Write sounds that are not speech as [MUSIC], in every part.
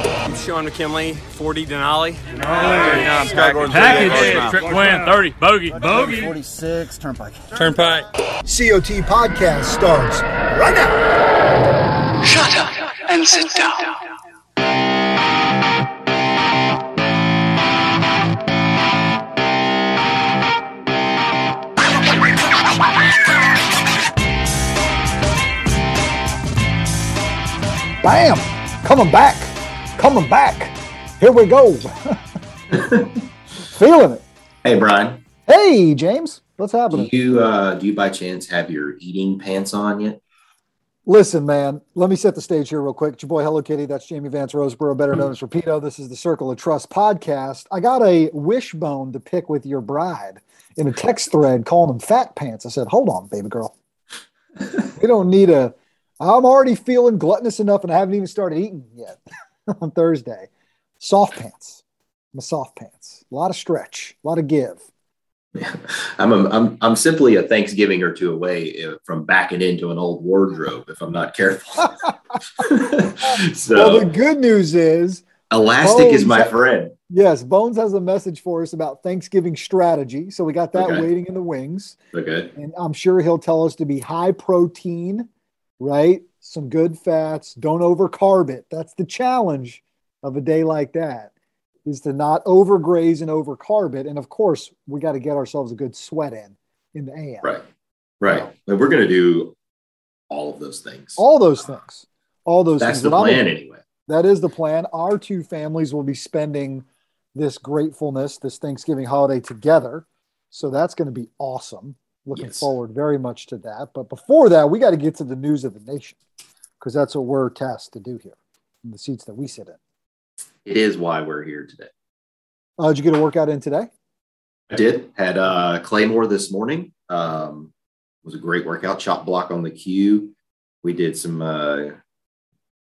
I'm Sean McKinley, 40 Denali. Denali. Package. Package. Trip win, 30. Bogey. Bogey. 46, Turnpike. Turnpike. COT podcast starts right now. Shut up and sit down. Bam! Coming back. Coming back. Here we go. [LAUGHS] Feeling it. Hey, Brian. Hey, James. What's happening? Do you uh, do you by chance have your eating pants on yet? Listen, man, let me set the stage here real quick. It's your boy Hello Kitty. That's Jamie Vance Roseborough, better known as Rapido. This is the Circle of Trust podcast. I got a wishbone to pick with your bride in a text thread calling them fat pants. I said, hold on, baby girl. [LAUGHS] we don't need a. I'm already feeling gluttonous enough and I haven't even started eating yet [LAUGHS] on Thursday. Soft pants. My soft pants. A lot of stretch, a lot of give. I'm, a, I'm I'm simply a Thanksgiving or two away uh, from backing into an old wardrobe if I'm not careful. [LAUGHS] so well, the good news is elastic is my friend. Yes, Bones has a message for us about Thanksgiving strategy. So we got that Okay. waiting in the wings. Okay. And I'm sure he'll tell us to be high protein, right? Some good fats. Don't overcarb it. That's the challenge of a day like that is to not overgraze and overcarb it. And of course, we got to get ourselves a good sweat in in the AM. Right. Right. And we're gonna do all of those things. All those things. All those That's things. the I'm- plan anyway. That is the plan. Our two families will be spending this gratefulness, this Thanksgiving holiday together. So that's going to be awesome. Looking Yes. forward very much to that. But before that, we got to get to the news of the nation because that's what we're tasked to do here in the seats that we sit in. It is why we're here today. Uh, did you get a workout in today? I did had uh, Claymore this morning. Um, was a great workout. Chop block on the cue. We did some uh,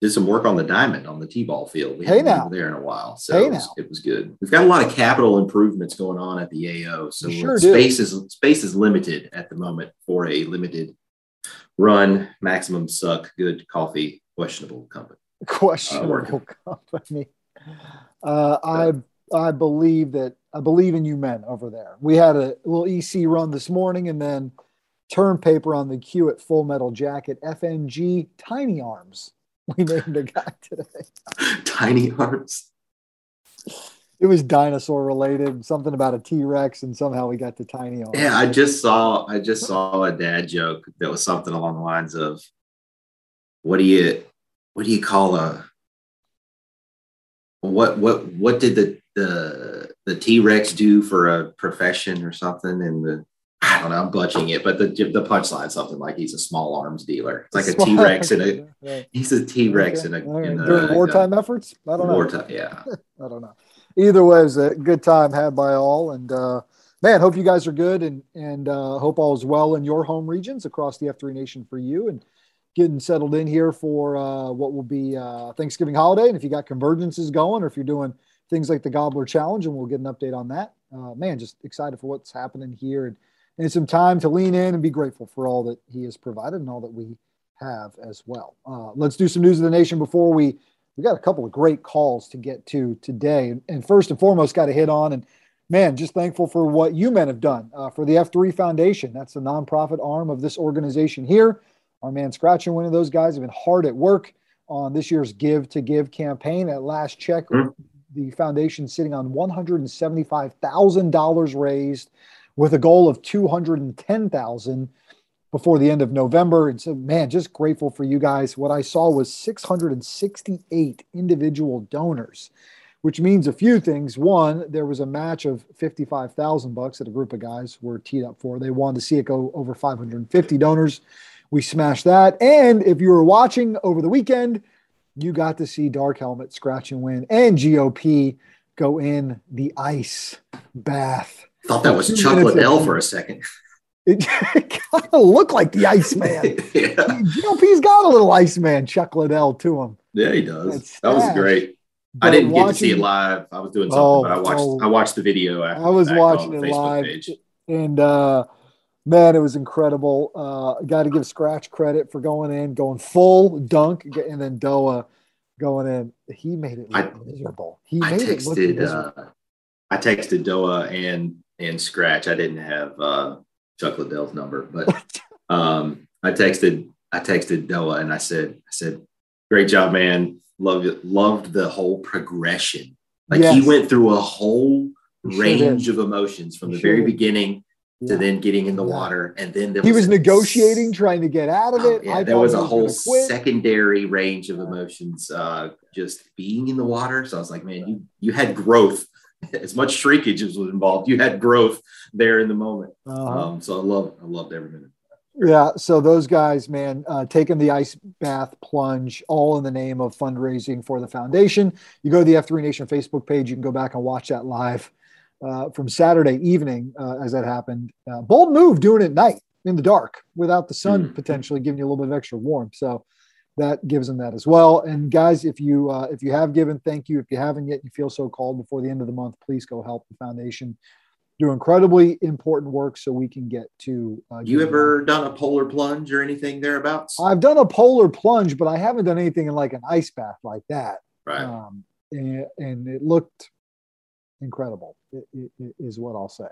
did some work on the diamond on the t-ball field. We Hey haven't been now. there in a while, so Hey it, was, it was good. We've got a lot of capital improvements going on at the AO, so sure do. space is space is limited at the moment for a limited run. Maximum suck. Good coffee. Questionable company. [LAUGHS] Questionable company. Uh, I I believe that I believe in you men over there. We had a little EC run this morning and then term paper on the queue at Full Metal Jacket FNG Tiny Arms. We named a guy today. Tiny Hearts. It was dinosaur related, something about a T Rex, and somehow we got to Tiny Arms. Yeah, I just saw I just saw a dad joke that was something along the lines of what do you what do you call a what what what did the the the T-Rex do for a profession or something and the I don't know, I'm butching it, but the the punchline something like he's a small arms dealer. It's like a Small- T-Rex in a he's a T-Rex Okay. in a, in a during wartime efforts. I don't know. wartime, yeah. [LAUGHS] I don't know. Either way, it was a good time had by all. And uh, man, hope you guys are good and and uh, hope all is well in your home regions across the F3 Nation for you and getting settled in here for uh, what will be uh, Thanksgiving holiday. And if you got convergences going, or if you're doing things like the Gobbler Challenge, and we'll get an update on that. Uh, man, just excited for what's happening here and and some time to lean in and be grateful for all that he has provided and all that we have as well. Uh, let's do some news of the nation before we we got a couple of great calls to get to today. And first and foremost, got to hit on and man, just thankful for what you men have done uh, for the F3 Foundation. That's the nonprofit arm of this organization here. Our man Scratch and one of those guys have been hard at work on this year's Give to Give campaign. At last check, mm-hmm. the foundation sitting on $175,000 raised with a goal of 210,000 before the end of November. And so, man, just grateful for you guys. What I saw was 668 individual donors, which means a few things. One, there was a match of 55,000 bucks that a group of guys were teed up for. They wanted to see it go over 550 donors. We smashed that. And if you were watching over the weekend, you got to see Dark Helmet scratch and win and GOP go in the ice bath. Thought that was Chuck Liddell for a second. [LAUGHS] It, kind of looked like the Iceman. [LAUGHS] yeah. GOP's got a little Iceman, Chuck Liddell, to him. Yeah, he does. That was great. But I didn't watching, get to see it live. I was doing something, oh, but I watched. Oh, I watched the video. After I was watching it live, page. and uh, man, it was incredible. Uh, Got to give Scratch credit for going in, going full dunk, and then Doa going in. He made it look I, miserable. He made I texted. Uh, I texted Doa and and Scratch. I didn't have uh, Chuck Liddell's number, but [LAUGHS] um, I texted I texted Doa and I said I said, "Great job, man. Loved it. Loved the whole progression. Like yes. he went through a whole range of emotions from the very beginning yeah. to then getting in the water, and then he was, was negotiating, trying to get out of oh, it. yeah, there was a whole secondary range of emotions, uh, just being in the water. So I was like, man, you you had growth [LAUGHS] as much shrinkage as was involved. You had growth there in the moment. Uh-huh. Um, so I love, I loved every minute. Yeah. So those guys, man, uh, taking the ice bath plunge, all in the name of fundraising for the foundation. You go to the F3 Nation Facebook page. You can go back and watch that live uh, from Saturday evening uh, as that happened. Uh, bold move doing it at night in the dark without the sun mm-hmm. potentially giving you a little bit of extra warmth. So that gives them that as well. And guys, if you uh, if you have given, thank you. If you haven't yet, you feel so called before the end of the month, please go help the foundation do incredibly important work so we can get to. Uh, you ever done a polar plunge or anything thereabouts? I've done a polar plunge, but I haven't done anything in like an ice bath like that. Right. Um, and, and, it looked incredible. It, it, it is what I'll say.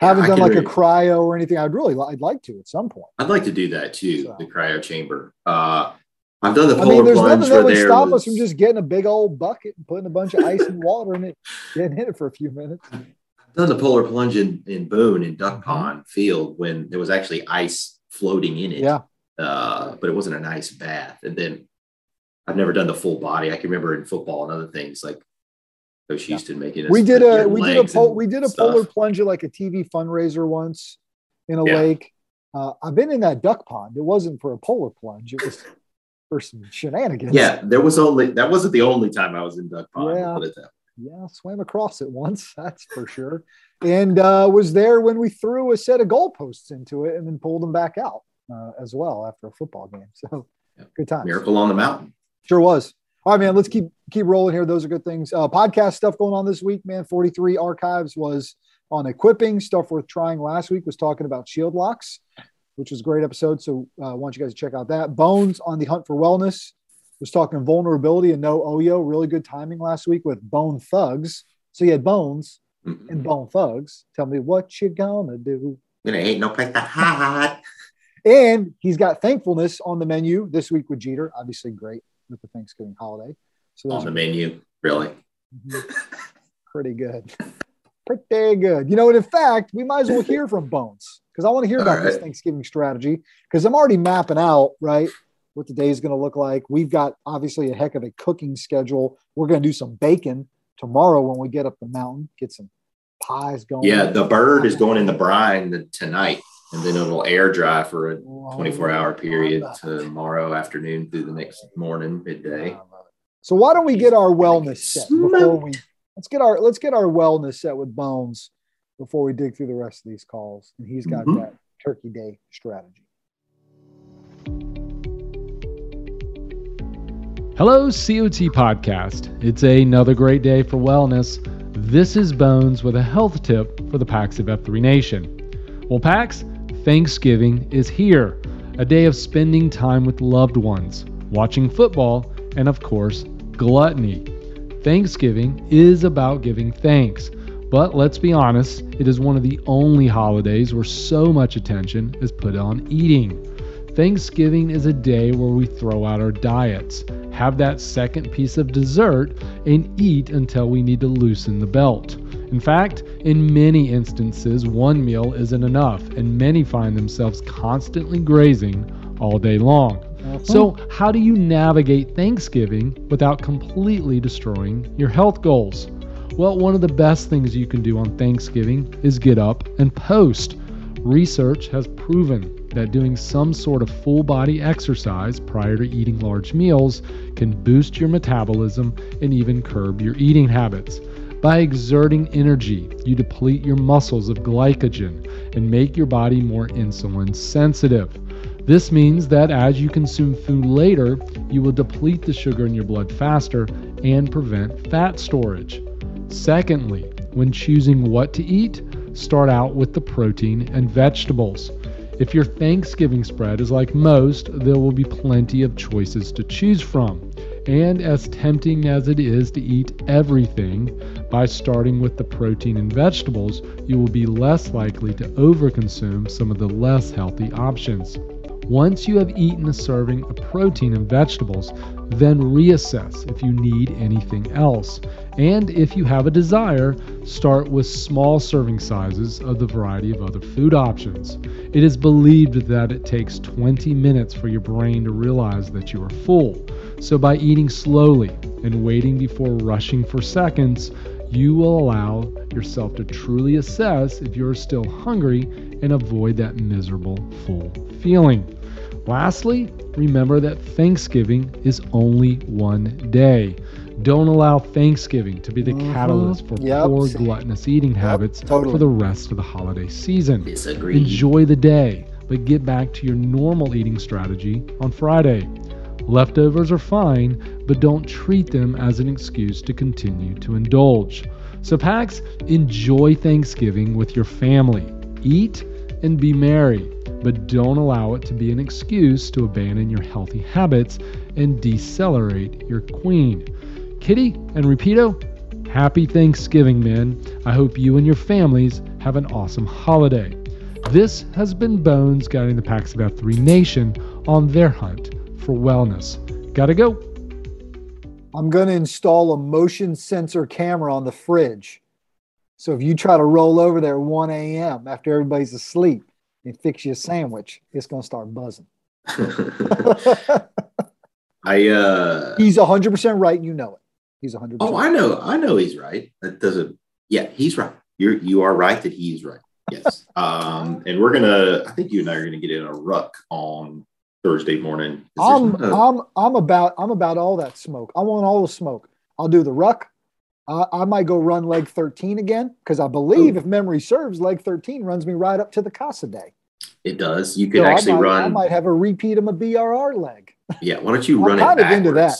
Yeah, haven't done like really, a cryo or anything. I'd really, I'd like to at some point. I'd like to do that too. So. The cryo chamber. Uh, I've done the polar I mean, there's plunge nothing that would stop was... us from just getting a big old bucket and putting a bunch of ice and water in it, getting in it for a few minutes. I've done the polar plunge in, in Boone in Duck mm-hmm. Pond Field when there was actually ice floating in it. Yeah. Uh, but it wasn't an ice bath. And then I've never done the full body. I can remember in football and other things like Coach yeah. Houston making. We did a we did a pol- we did a stuff. polar plunge at like a TV fundraiser once in a yeah. lake. Uh, I've been in that duck pond. It wasn't for a polar plunge. It was for some shenanigans. Yeah, there was only that wasn't the only time I was in duck pond. Yeah, yeah, swam across it once. [LAUGHS] That's for sure. And uh, was there when we threw a set of goalposts into it and then pulled them back out uh, as well after a football game. So yeah. good time. Miracle on the mountain. Sure was. All right, man. Let's keep keep rolling here. Those are good things. Uh, podcast stuff going on this week, man. Forty three archives was on equipping stuff worth trying. Last week was talking about shield locks which was a great episode. So uh, I want you guys to check out that. Bones on the hunt for wellness was talking vulnerability and no Oyo. Really good timing last week with Bone Thugs. So you had Bones mm-hmm. and Bone Thugs. Tell me what you gonna do. It ain't no place to hide. And he's got thankfulness on the menu this week with Jeter. Obviously, great with the Thanksgiving holiday. So on the menu, really. Mm-hmm. Pretty good. Pretty good. You know, and in fact, we might as well hear from Bones because I want to hear about right. this Thanksgiving strategy because I'm already mapping out, right, what the day is going to look like. We've got obviously a heck of a cooking schedule. We're going to do some bacon tomorrow when we get up the mountain, get some pies going. Yeah, the bird is going in the brine tonight, and then it'll air dry for a 24 hour period tomorrow afternoon through the next morning, midday. So why don't we get our wellness set before we let's get our let's get our wellness set with Bones before we dig through the rest of these calls. And he's got mm-hmm. that Turkey Day strategy. Hello, COT Podcast. It's another great day for wellness. This is Bones with a health tip for the PAX of F3 Nation. Well, PAX, Thanksgiving is here, a day of spending time with loved ones, watching football, and of course, gluttony. Thanksgiving is about giving thanks, but let's be honest, it is one of the only holidays where so much attention is put on eating. Thanksgiving is a day where we throw out our diets, have that second piece of dessert, and eat until we need to loosen the belt. In fact, in many instances, one meal isn't enough, and many find themselves constantly grazing all day long. Uh-huh. So, how do you navigate Thanksgiving without completely destroying your health goals? Well, one of the best things you can do on Thanksgiving is get up and post. Research has proven that doing some sort of full body exercise prior to eating large meals can boost your metabolism and even curb your eating habits. By exerting energy, you deplete your muscles of glycogen and make your body more insulin sensitive. This means that as you consume food later, you will deplete the sugar in your blood faster and prevent fat storage. Secondly, when choosing what to eat, start out with the protein and vegetables. If your Thanksgiving spread is like most, there will be plenty of choices to choose from. And as tempting as it is to eat everything, by starting with the protein and vegetables, you will be less likely to overconsume some of the less healthy options. Once you have eaten a serving of protein and vegetables, then reassess if you need anything else. And if you have a desire, start with small serving sizes of the variety of other food options. It is believed that it takes 20 minutes for your brain to realize that you are full. So, by eating slowly and waiting before rushing for seconds, you will allow yourself to truly assess if you're still hungry and avoid that miserable full feeling. Lastly, remember that Thanksgiving is only one day. Don't allow Thanksgiving to be the Mhm. catalyst for Yep. poor gluttonous eating habits totally. for the rest of the holiday season. Disagree. Enjoy the day, but get back to your normal eating strategy on Friday. Leftovers are fine, but don't treat them as an excuse to continue to indulge. So, Pax, enjoy Thanksgiving with your family. Eat and be merry, but don't allow it to be an excuse to abandon your healthy habits and decelerate your queen. Kitty and Rapido, happy Thanksgiving, men. I hope you and your families have an awesome holiday. This has been Bones guiding the Packs of F3 Nation on their hunt for wellness. Gotta go. I'm going to install a motion sensor camera on the fridge. So if you try to roll over there at 1 a.m. after everybody's asleep and fix you a sandwich, it's going to start buzzing. [LAUGHS] I uh He's 100% right. You know it. He's 100%. oh I know I know he's right. That doesn't yeah, he's right. You're you are right that he's right. Yes. [LAUGHS] um and we're gonna I think you and I are gonna get in a ruck on Thursday morning. I'm, no- I'm, I'm about, I'm about all that smoke. I want all the smoke. I'll do the ruck. I, I might go run leg 13 again because I believe, if memory serves, leg 13 runs me right up to the Casa Day. it does. You could So I actually might- run I might have a repeat of my BRR leg. yeah, why don't you run it backwards? into that.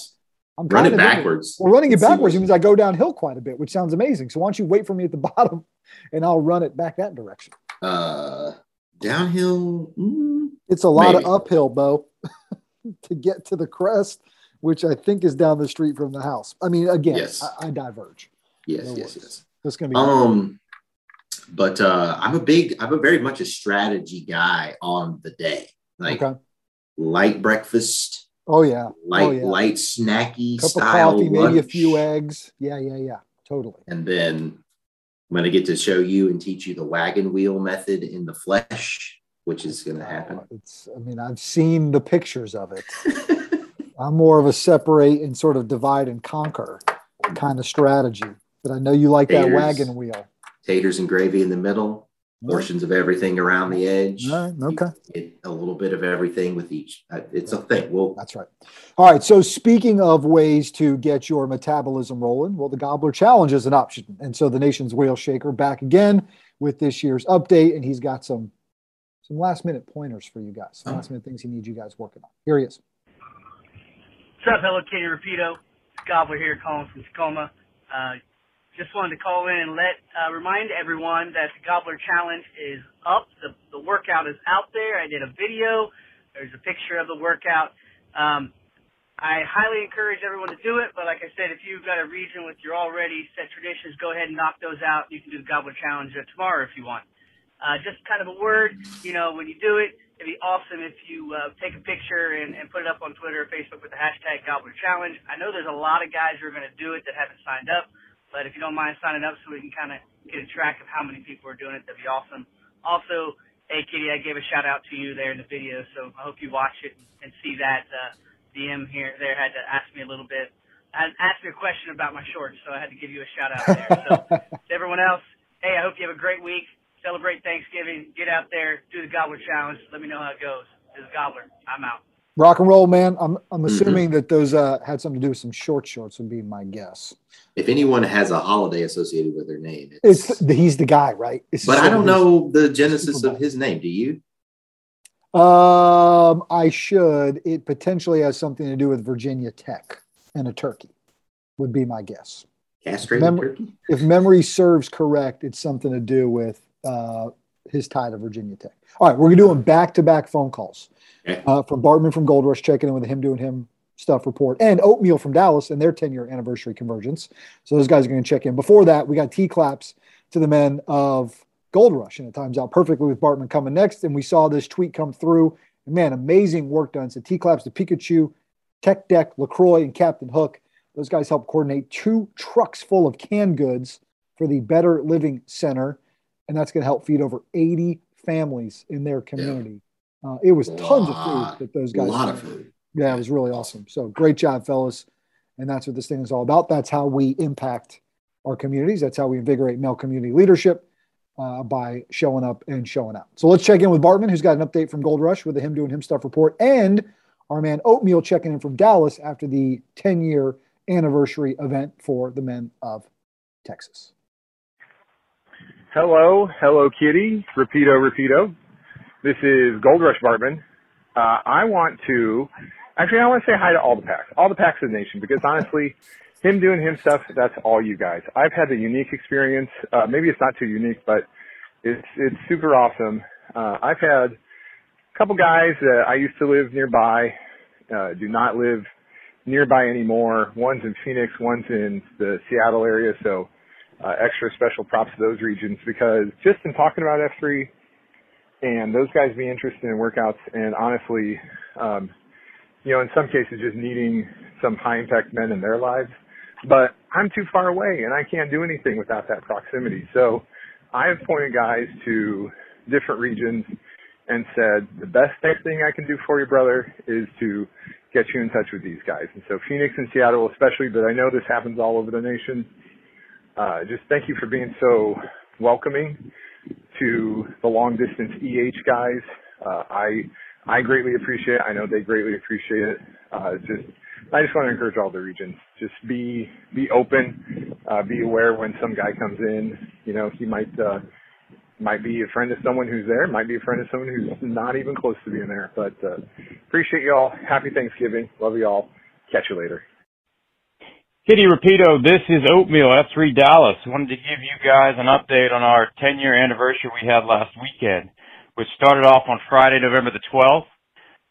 I'm Run it of into- backwards. Well, running it backwards means I go downhill quite a bit, which sounds amazing. So why don't you wait for me at the [LAUGHS] bottom and I'll run it back that direction? Uh downhill. mm, It's a lot Maybe. of uphill, Bo, [LAUGHS] to get to the crest, which I think is down the street from the house. I mean, again, Yes. I, I diverge. yes, No yes, worries. yes. That's going to be Um, but uh, I'm a big, I'm a very much a strategy guy on the day. Like okay. light breakfast, Oh yeah, light oh yeah. light snacky Cup of style coffee, maybe a few eggs. Yeah, yeah, yeah. Totally. and then I'm going to get to show you and teach you the wagon wheel method in the flesh, which is going to happen. Uh, it's. I mean, I've seen the pictures of it. [LAUGHS] I'm more of a separate and sort of divide and conquer kind of strategy. But I know you like that wagon wheel. Taters and gravy in the middle, portions of everything around the edge. Right, okay. A little bit of everything with each. Uh, It's a thing. Well, That's right. All right. So speaking of ways to get your metabolism rolling, well, the Gobbler Challenge is an option, and so the nation's whale shaker back again with this year's update, and he's got some some last minute pointers for you guys. Some Oh. last minute things he needs you guys working on. Here he is. What's up, Hello Kitty Rapido? Gobbler here calling from Tacoma. Uh, just wanted to call in and let uh, remind everyone that the Gobbler Challenge is up. The the workout is out there. I did a video. There's a picture of the workout. Um, I highly encourage everyone to do it, but like I said, if you've got a region with your already set traditions, go ahead and knock those out. You can do the Gobbler Challenge tomorrow if you want. Uh, just kind of a word, you know, when you do it, it'd be awesome if you uh, take a picture and, and put it up on Twitter or Facebook with the hashtag Gobbler Challenge. I know there's a lot of guys who are going to do it that haven't signed up, but if you don't mind signing up so we can kind of get a track of how many people are doing it, that'd be awesome. Also, hey Kitty, I gave a shout out to you there in the video, so I hope you watch it and see that. Uh, DM here there had to ask me a little bit, asked me a question about my shorts, so I had to give you a shout out there. So [LAUGHS] to everyone else, hey, I hope you have a great week. Celebrate Thanksgiving. Get out there, do the Gobbler Challenge. Let me know how it goes. This is Gobbler. I'm out. Rock and roll, man. I'm I'm assuming mm-hmm. that those uh, had something to do with some short shorts. Would be my guess. If anyone has a holiday associated with their name, it's, it's he's the guy, right? It's but I don't know the genesis of his name. Do you? Um, I should. It potentially has something to do with Virginia Tech and a turkey, would be my guess. Castrated Mem- turkey. If memory serves correct, it's something to do with uh, his tie to Virginia Tech. All right, we're doing back-to-back phone calls uh, from Bartman from Gold Rush, checking in with him, doing him stuff report, and Oatmeal from Dallas and their 10-year anniversary convergence. So those guys are going to check in. Before that, we got T claps to the men of Gold Rush, and it times out perfectly with Bartman coming next. And we saw this tweet come through. And man, amazing work done. So T claps to Pikachu, Tech Deck, LaCroix, and Captain Hook. Those guys helped coordinate two trucks full of canned goods for the Better Living Center. And that's going to help feed over 80 families in their community. Yeah. Uh, it was tons of food that those guys. A lot of food. Yeah, it was really awesome. So great job, fellas. And that's what this thing is all about. That's how we impact our communities. That's how we invigorate male community leadership uh, by showing up and showing out. So let's check in with Bartman, who's got an update from Gold Rush with the him doing him stuff report, and our man Oatmeal checking in from Dallas after the 10 year anniversary event for the men of Texas. Hello, hello, Kitty. Rapido, Rapido. This is Gold Rush Bartman. Uh, I want to actually I want to say hi to all the packs, all the packs of the nation, because honestly, him doing him stuff, that's all you guys. I've had the unique experience. Uh, maybe it's not too unique, but it's it's super awesome. Uh, I've had a couple guys that I used to live nearby, uh, do not live nearby anymore. One's in Phoenix, one's in the Seattle area, so uh, extra special props to those regions because just in talking about F3 and those guys being interested in workouts and honestly, um, you know, in some cases just needing some high impact men in their lives but I'm too far away and I can't do anything without that proximity. So I have pointed guys to different regions and said, the best thing I can do for you, brother, is to get you in touch with these guys. And so Phoenix and Seattle especially, but I know this happens all over the nation. Uh, just thank you for being so welcoming to the long distance EH guys. Uh, I, I greatly appreciate it. I know they greatly appreciate it. Uh, just, I just want to encourage all the regions. Just be be open, uh, be aware when some guy comes in. You know, he might uh, might be a friend of someone who's there, might be a friend of someone who's not even close to being there. But uh, appreciate y'all. Happy Thanksgiving. Love y'all. Catch you later. Kitty Rapido, this is Oatmeal F3 Dallas. Wanted to give you guys an update on our 10 year anniversary we had last weekend, which started off on Friday, November the 12th.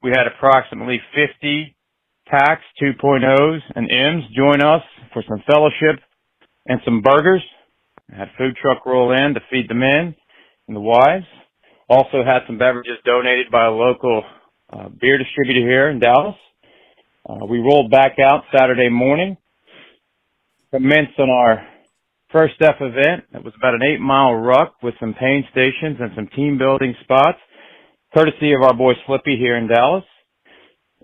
We had approximately 50 PAX 2.0s and M's join us for some fellowship and some burgers. Had food truck roll in to feed the men and the wives. Also had some beverages donated by a local uh, beer distributor here in Dallas. Uh, we rolled back out Saturday morning, commenced on our first F event. It was about an eight mile ruck with some pain stations and some team building spots, courtesy of our boy Slippy here in Dallas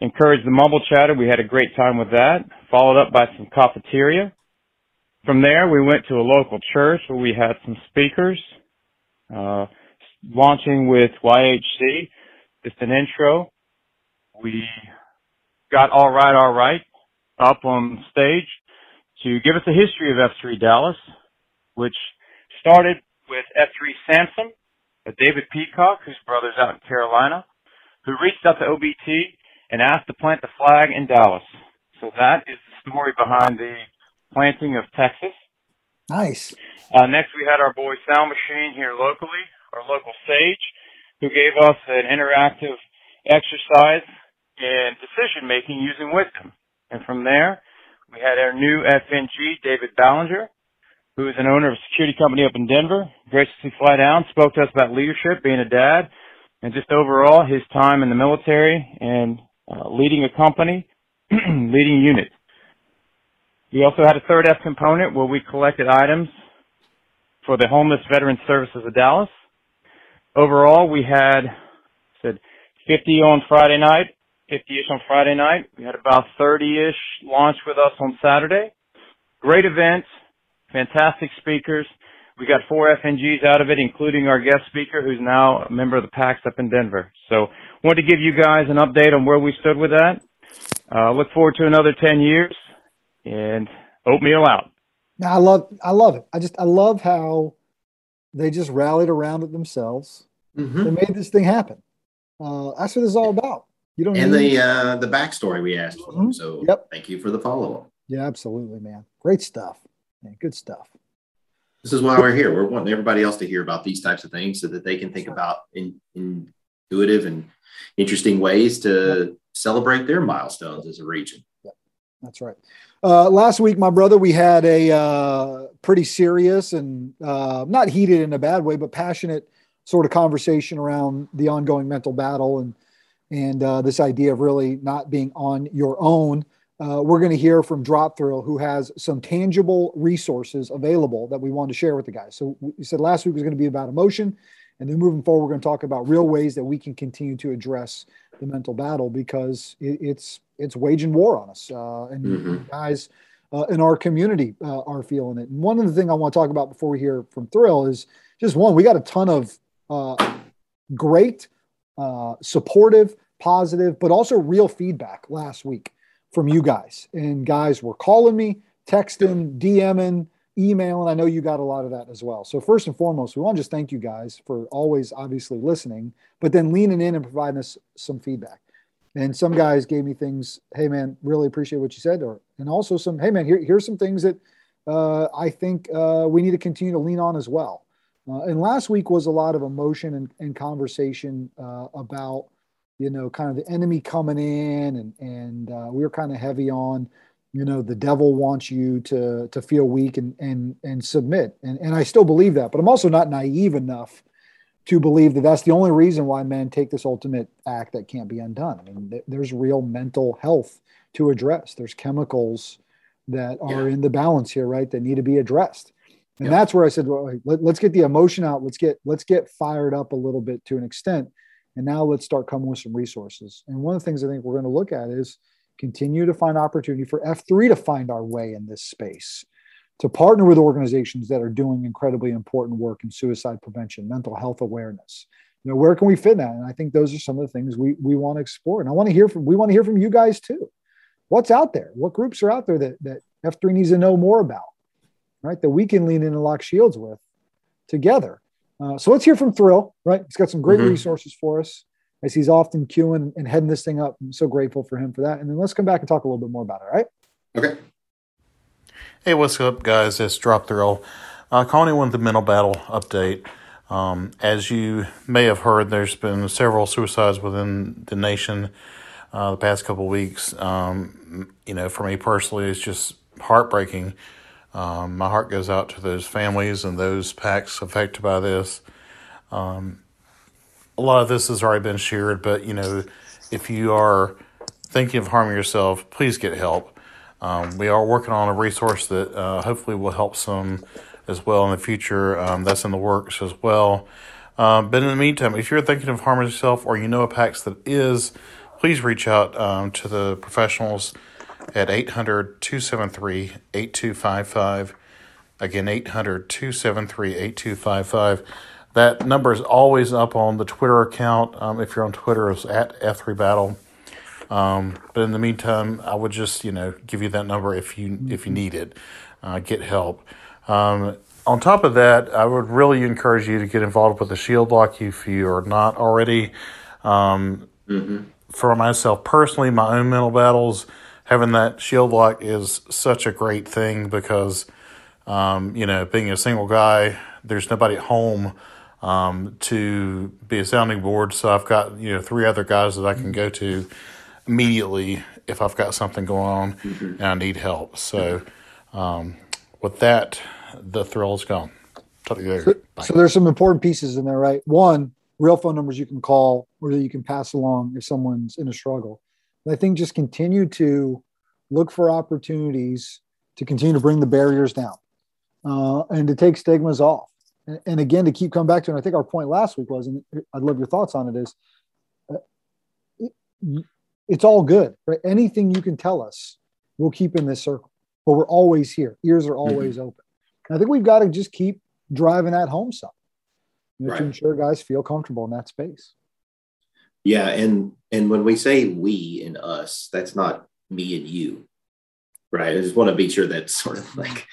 encouraged the mumble chatter. We had a great time with that, followed up by some cafeteria. From there, we went to a local church where we had some speakers, uh, launching with YHC, just an intro. We got All Right, All Right up on stage to give us a history of F3 Dallas, which started with F3 Samson, David Peacock, whose brother's out in Carolina, who reached out to OBT and asked to plant the flag in Dallas. So that is the story behind the planting of Texas. Nice. Uh, next, we had our boy Sound Machine here locally, our local sage, who gave us an interactive exercise and decision making using wisdom. And from there, we had our new FNG, David Ballinger, who is an owner of a security company up in Denver, graciously fly down, spoke to us about leadership, being a dad, and just overall his time in the military and uh, leading a company, [CLEARS THROAT] leading units. We also had a third F component where we collected items for the Homeless Veterans Services of Dallas. Overall, we had said 50 on Friday night, 50-ish on Friday night. We had about 30-ish launch with us on Saturday. Great event, fantastic speakers. We got four FNGs out of it, including our guest speaker, who's now a member of the PAX up in Denver. So, wanted to give you guys an update on where we stood with that. Uh, look forward to another 10 years, and oatmeal out. Now, I love, I love it. I just, I love how they just rallied around it themselves. Mm-hmm. They made this thing happen. Uh, that's what this is all about. You don't and the uh, the backstory we asked for. Mm-hmm. So, yep. thank you for the follow up. Yeah, absolutely, man. Great stuff. Man, good stuff. This is why we're here. We're wanting everybody else to hear about these types of things so that they can think about in, intuitive and interesting ways to yep. celebrate their milestones as a region. Yep. That's right. Uh, last week, my brother, we had a uh, pretty serious and uh, not heated in a bad way, but passionate sort of conversation around the ongoing mental battle and and uh, this idea of really not being on your own uh, we're going to hear from Drop Thrill, who has some tangible resources available that we want to share with the guys. So we said last week was going to be about emotion, and then moving forward, we're going to talk about real ways that we can continue to address the mental battle because it, it's it's waging war on us, uh, and mm-hmm. guys uh, in our community uh, are feeling it. And one of the things I want to talk about before we hear from Thrill is just one: we got a ton of uh, great, uh, supportive, positive, but also real feedback last week from you guys. And guys were calling me, texting, DMing, emailing. I know you got a lot of that as well. So, first and foremost, we want to just thank you guys for always obviously listening, but then leaning in and providing us some feedback. And some guys gave me things, hey man, really appreciate what you said, or and also some, hey man, here, here's some things that uh, I think uh, we need to continue to lean on as well. Uh, and last week was a lot of emotion and, and conversation uh, about you know, kind of the enemy coming in, and and uh, we were kind of heavy on, you know, the devil wants you to to feel weak and and and submit, and and I still believe that, but I'm also not naive enough to believe that that's the only reason why men take this ultimate act that can't be undone. I mean, th- there's real mental health to address. There's chemicals that are yeah. in the balance here, right? That need to be addressed. And yeah. that's where I said, well, let, us get the emotion out. Let's get let's get fired up a little bit to an extent and now let's start coming with some resources. And one of the things I think we're going to look at is continue to find opportunity for F3 to find our way in this space, to partner with organizations that are doing incredibly important work in suicide prevention, mental health awareness. You know, where can we fit that? And I think those are some of the things we, we want to explore. And I want to hear from, we want to hear from you guys too. What's out there? What groups are out there that, that F3 needs to know more about, right? That we can lean in and lock shields with together uh, so let's hear from Thrill, right? He's got some great mm-hmm. resources for us as he's often queuing and heading this thing up. I'm so grateful for him for that. And then let's come back and talk a little bit more about it, right? Okay. Hey, what's up, guys? It's Drop Thrill. Uh, calling you with the mental battle update. Um, as you may have heard, there's been several suicides within the nation uh, the past couple weeks. Um, you know, for me personally, it's just heartbreaking um, my heart goes out to those families and those PAX affected by this. Um, a lot of this has already been shared, but you know, if you are thinking of harming yourself, please get help. Um, we are working on a resource that uh, hopefully will help some as well in the future. Um, that's in the works as well. Um, but in the meantime, if you're thinking of harming yourself or you know a PAX that is, please reach out um, to the professionals at 800 273 8255. Again, 800 273 8255. That number is always up on the Twitter account. Um, if you're on Twitter, it's at F3 Battle. Um, but in the meantime, I would just you know give you that number if you if you need it, uh, get help. Um, on top of that, I would really encourage you to get involved with the Shield Lock if you are not already. Um, mm-hmm. For myself personally, my own mental battles having that shield lock is such a great thing because Um, you know, being a single guy, there's nobody at home um, to be a sounding board. So I've got you know three other guys that I can go to immediately if I've got something going on mm-hmm. and I need help. So um, with that, the thrill is gone. So, so, there's some important pieces in there, right? One, real phone numbers you can call or that you can pass along if someone's in a struggle. I think just continue to look for opportunities to continue to bring the barriers down uh, and to take stigmas off. And, and, again, to keep coming back to, and I think our point last week was, and I'd love your thoughts on it, is uh, it, it's all good, right? Anything you can tell us, we'll keep in this circle, but we're always here. Ears are always mm-hmm. open. And I think we've got to just keep driving that home some you know, right. to ensure guys feel comfortable in that space. Yeah, and and when we say we and us, that's not me and you, right? I just want to be sure that's sort of like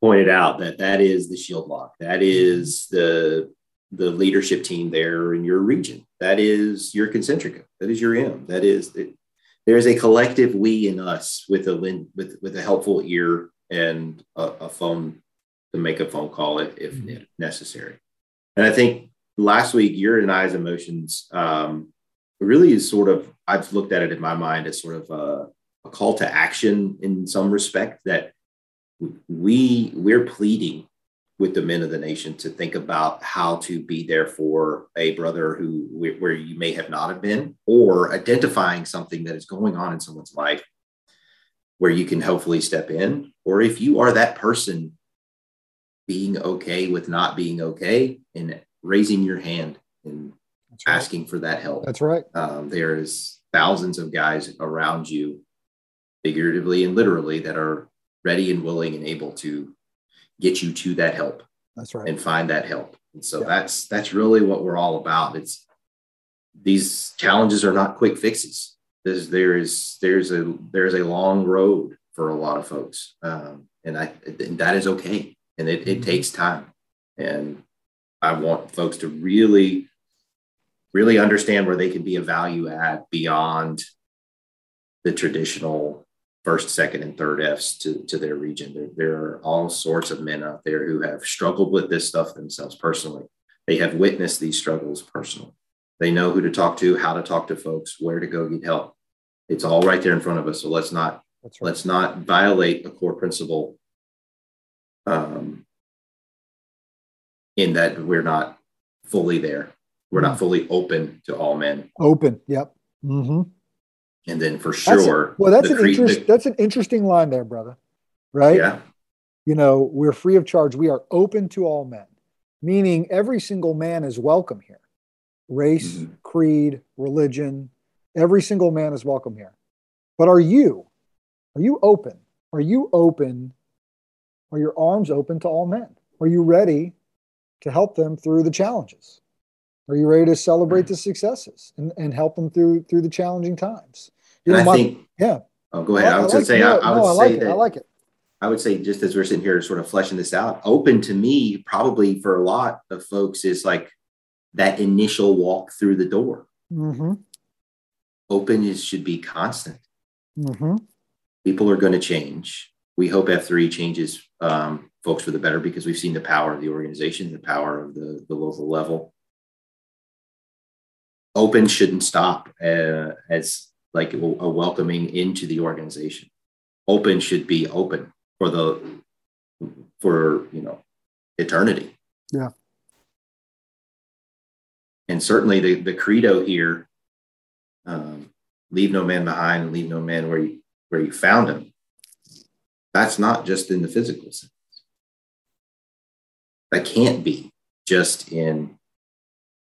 pointed out that that is the shield lock, that is the the leadership team there in your region, that is your concentrica, that is your M, that is it, there's a collective we and us with a with with a helpful ear and a, a phone to make a phone call if, if mm-hmm. necessary. And I think last week, your and I's emotions um, really is sort of, I've looked at it in my mind as sort of a, a call to action in some respect that we we're pleading with the men of the nation to think about how to be there for a brother who where you may have not have been or identifying something that is going on in someone's life where you can hopefully step in or if you are that person being okay with not being okay and raising your hand and right. asking for that help. That's right. Um, there's thousands of guys around you, figuratively and literally, that are ready and willing and able to get you to that help. That's right. And find that help. And so yeah. that's that's really what we're all about. It's these challenges are not quick fixes. There's there is there's a there's a long road for a lot of folks, um, and I and that is okay and it, it mm-hmm. takes time. And I want folks to really, really understand where they can be a value add beyond the traditional first, second, and third Fs to, to their region. There, there are all sorts of men out there who have struggled with this stuff themselves personally. They have witnessed these struggles personally. They know who to talk to, how to talk to folks, where to go get help. It's all right there in front of us. So let's not right. let's not violate a core principle um, in that we're not fully there. We're not hmm. fully open to all men. Open. Yep. Mm-hmm. And then for sure, that's, well, that's an cre- interest, the, that's an interesting line there, brother. Right? Yeah. You know, we're free of charge. We are open to all men, meaning every single man is welcome here. Race, mm-hmm. creed, religion, every single man is welcome here. But are you? Are you open? Are you open are your arms open to all men? Are you ready to help them through the challenges? Are you ready to celebrate the successes and, and help them through through the challenging times? You know, I my, think, yeah. Oh, go ahead. I, I was like, going to say, no, I, I, would no, say like that it. I like it. I would say, just as we're sitting here, sort of fleshing this out, open to me, probably for a lot of folks, is like that initial walk through the door. Mm-hmm. Open is should be constant. Mm-hmm. People are going to change we hope F3 changes um, folks for the better because we've seen the power of the organization, the power of the, the local level. Open shouldn't stop uh, as like a welcoming into the organization. Open should be open for the for you know eternity. Yeah. And certainly the, the credo here, um, leave no man behind and leave no man where you where you found him that's not just in the physical sense. That can't be just in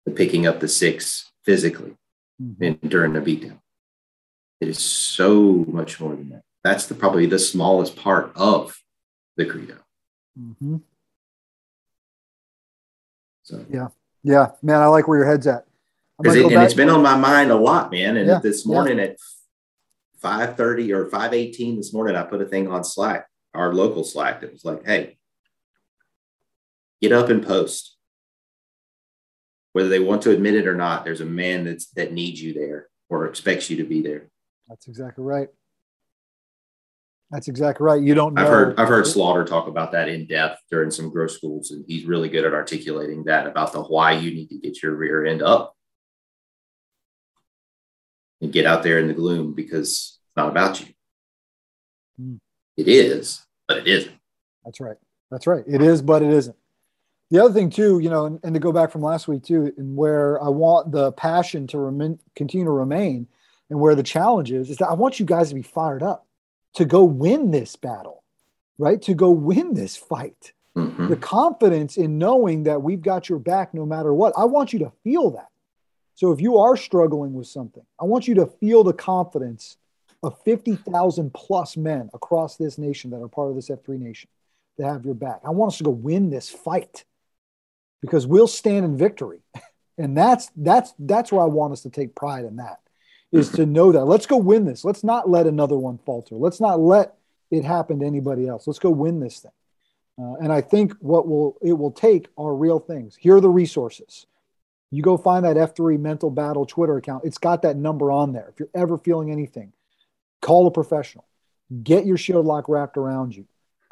the picking up the six physically and during a beatdown. It is so much more than that. That's the probably the smallest part of the credo. Mm-hmm. So yeah, yeah, man, I like where your head's at. It, and it's been on my mind a lot, man. And yeah, this morning yeah. at 5:30 or 5:18 this morning, I put a thing on Slack, our local Slack, that was like, "Hey, get up and post. Whether they want to admit it or not, there's a man that's that needs you there or expects you to be there." That's exactly right. That's exactly right. You don't know. I've heard I've heard Slaughter talk about that in depth during some growth schools, and he's really good at articulating that about the why you need to get your rear end up and get out there in the gloom because it's not about you. Mm. It is, but it isn't. That's right. That's right. It is, but it isn't. The other thing too, you know, and, and to go back from last week too, and where I want the passion to remain, continue to remain, and where the challenge is, is that I want you guys to be fired up to go win this battle, right? To go win this fight. Mm-hmm. The confidence in knowing that we've got your back no matter what. I want you to feel that. So if you are struggling with something, I want you to feel the confidence of 50,000 plus men across this nation that are part of this F3 nation that have your back. I want us to go win this fight because we'll stand in victory. [LAUGHS] And that's that's that's where I want us to take pride in that is to know that let's go win this. Let's not let another one falter. Let's not let it happen to anybody else. Let's go win this thing. Uh, and I think what will it will take are real things. Here are the resources. You go find that F3 Mental Battle Twitter account. It's got that number on there. If you're ever feeling anything, call a professional. Get your shield lock wrapped around you.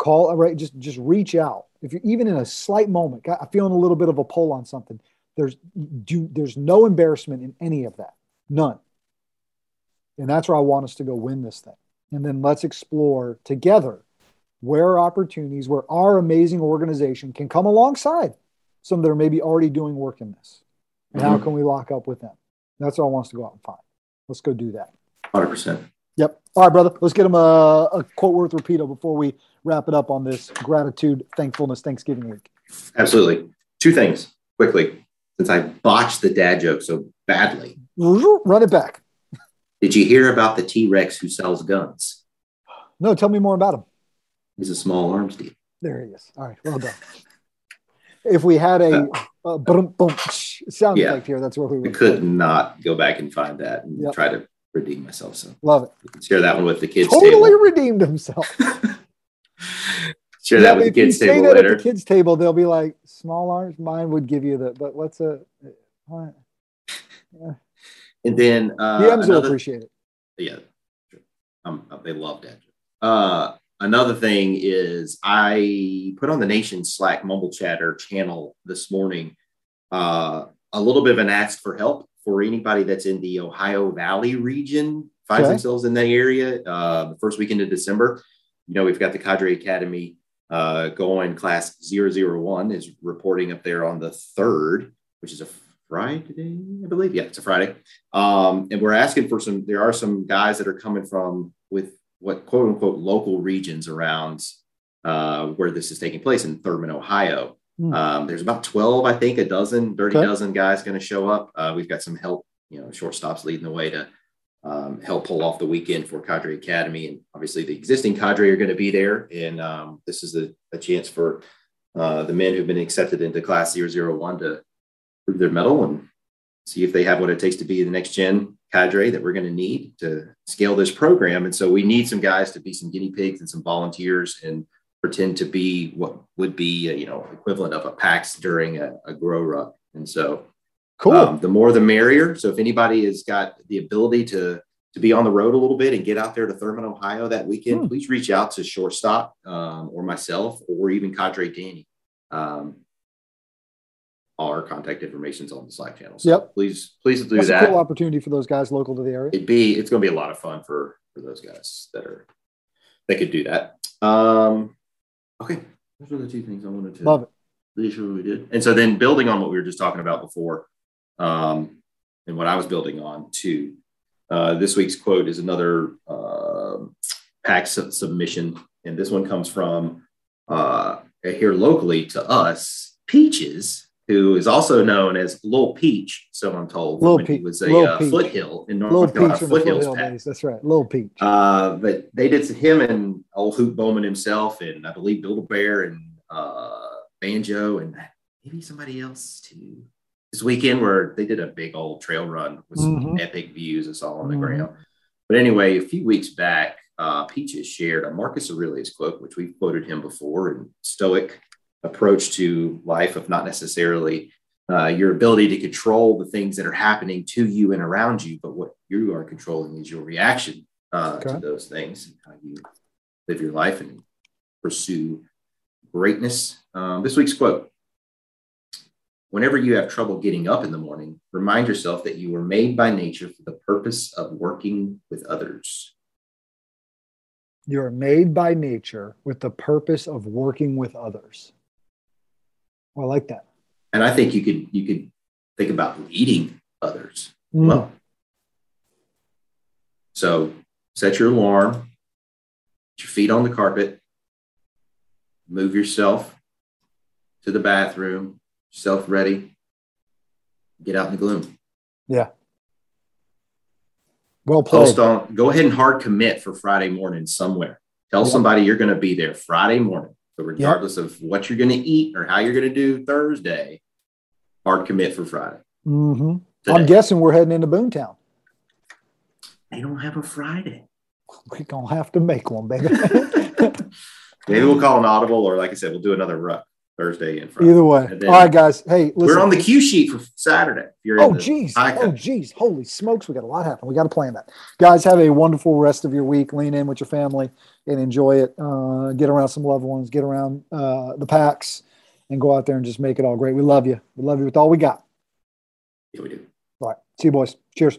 Call right. Just just reach out. If you're even in a slight moment, I'm feeling a little bit of a pull on something. There's do there's no embarrassment in any of that. None. And that's where I want us to go win this thing. And then let's explore together where are opportunities where our amazing organization can come alongside some that are maybe already doing work in this. And how can we lock up with them? That's what I want us to go out and find. Let's go do that. 100%. Yep. All right, brother. Let's get him a, a quote worth repeato before we wrap it up on this gratitude, thankfulness, Thanksgiving week. Absolutely. Two things quickly, since I botched the dad joke so badly. Run it back. Did you hear about the T Rex who sells guns? No, tell me more about him. He's a small arms dealer. There he is. All right, well done. if we had a, a boom, boom, sound Yeah. effect here, that's where we would. I could not go back and find that and Yep. try to redeem myself. So Love it. share that one with the kids. Totally Table. redeemed himself. [LAUGHS] Share Yeah, that with the kids say table that later. at the kids table, they'll be like, "Small arms." Mine would give you the, but what's a? What? and then uh, DMs will appreciate it. yeah, sure. um, they love that. Uh, another thing is I put on the Nation Slack Mumble Chatter channel this morning uh, a little bit of an ask for help for anybody that's in the Ohio Valley region, finds Okay. themselves in that area. Uh, the first weekend of December, you know, we've got the Cadre Academy uh, going. Class 001 is reporting up there on the third, which is a Friday, I believe. Yeah, it's a Friday. Um, and we're asking for some, there are some guys that are coming from with what quote unquote local regions around uh, where this is taking place in Thurman, Ohio. Hmm. Um, there's about 12, I think, a dozen, 30 Okay. dozen guys going to show up. Uh, we've got some help, you know, shortstops leading the way to um, help pull off the weekend for Cadre Academy. And obviously, the existing cadre are going to be there. And um, this is a, a chance for uh, the men who've been accepted into Class 001 to prove their mettle and see if they have what it takes to be the next gen cadre that we're going to need to scale this program. And so we need some guys to be some guinea pigs and some volunteers and pretend to be what would be, a, you know, equivalent of a PAX during a, a grow ruck. And so Cool. um, the more the merrier. So if anybody has got the ability to to be on the road a little bit and get out there to Thurman, Ohio that weekend, Hmm. please reach out to Shortstop um, or myself or even Cadre Danny. Um, all our contact information is on the Slack channel. So Yep. please, please do That's that. a cool opportunity for those guys local to the area. It'd be it's going to be a lot of fun for for those guys that are that could do that. Um, okay, those are the two things I wanted to Love it. really sure we did. And so then building on what we were just talking about before, um, and what I was building on too. Uh, this week's quote is another um PAX sub- submission, and this one comes from uh, here locally to us, Peaches, who is also known as Lil Peach. So I'm told Lil Peach. was a uh, foothill in Little North Peach Carolina, the foothills foothill days. That's right. Little Peach. Uh, but they did him and old Hoop Bowman himself, and I believe Build a Bear and uh, Banjo, and maybe somebody else too. This weekend, where they did a big old trail run with some Mhm. epic views I saw on the Mhm. ground. But anyway, a few weeks back, uh, Peaches shared a Marcus Aurelius quote, which we've quoted him before, and stoic approach to life of not necessarily uh, your ability to control the things that are happening to you and around you, but what you are controlling is your reaction uh, Okay. to those things and how you live your life and pursue greatness. Um, this week's quote Whenever you have trouble getting up in the morning, remind yourself that you were made by nature for the purpose of working with others. You are made by nature with the purpose of working with others. Well, I like that. And I think you could you could think about leading others. Mm. Well, so set your alarm, put your feet on the carpet, move yourself to the bathroom, yourself ready, get out in the gloom. Yeah. Well played. Post on, go ahead and hard commit for Friday morning somewhere. Tell Yeah. somebody you're going to be there Friday morning. So regardless of what you're going to eat or how you're going to do Thursday, hard commit for Friday. hmm I'm guessing we're heading into Boontown. They don't have a Friday. We're going to have to make one, baby. [LAUGHS] Maybe we'll call an audible, or like I said, we'll do another ruck Thursday and Friday. Either way. All right, guys. Hey, listen. we're on the cue sheet for Saturday. If you're Oh, geez. Oh, geez. Holy smokes. We got a lot happening. We got to plan that. Guys, have a wonderful rest of your week. Lean in with your family and enjoy it. Uh, get around some loved ones, get around uh, the PAX, and go out there and just make it all great. We love you. We love you with all we got. Yeah, we do. All right. See you, boys. Cheers.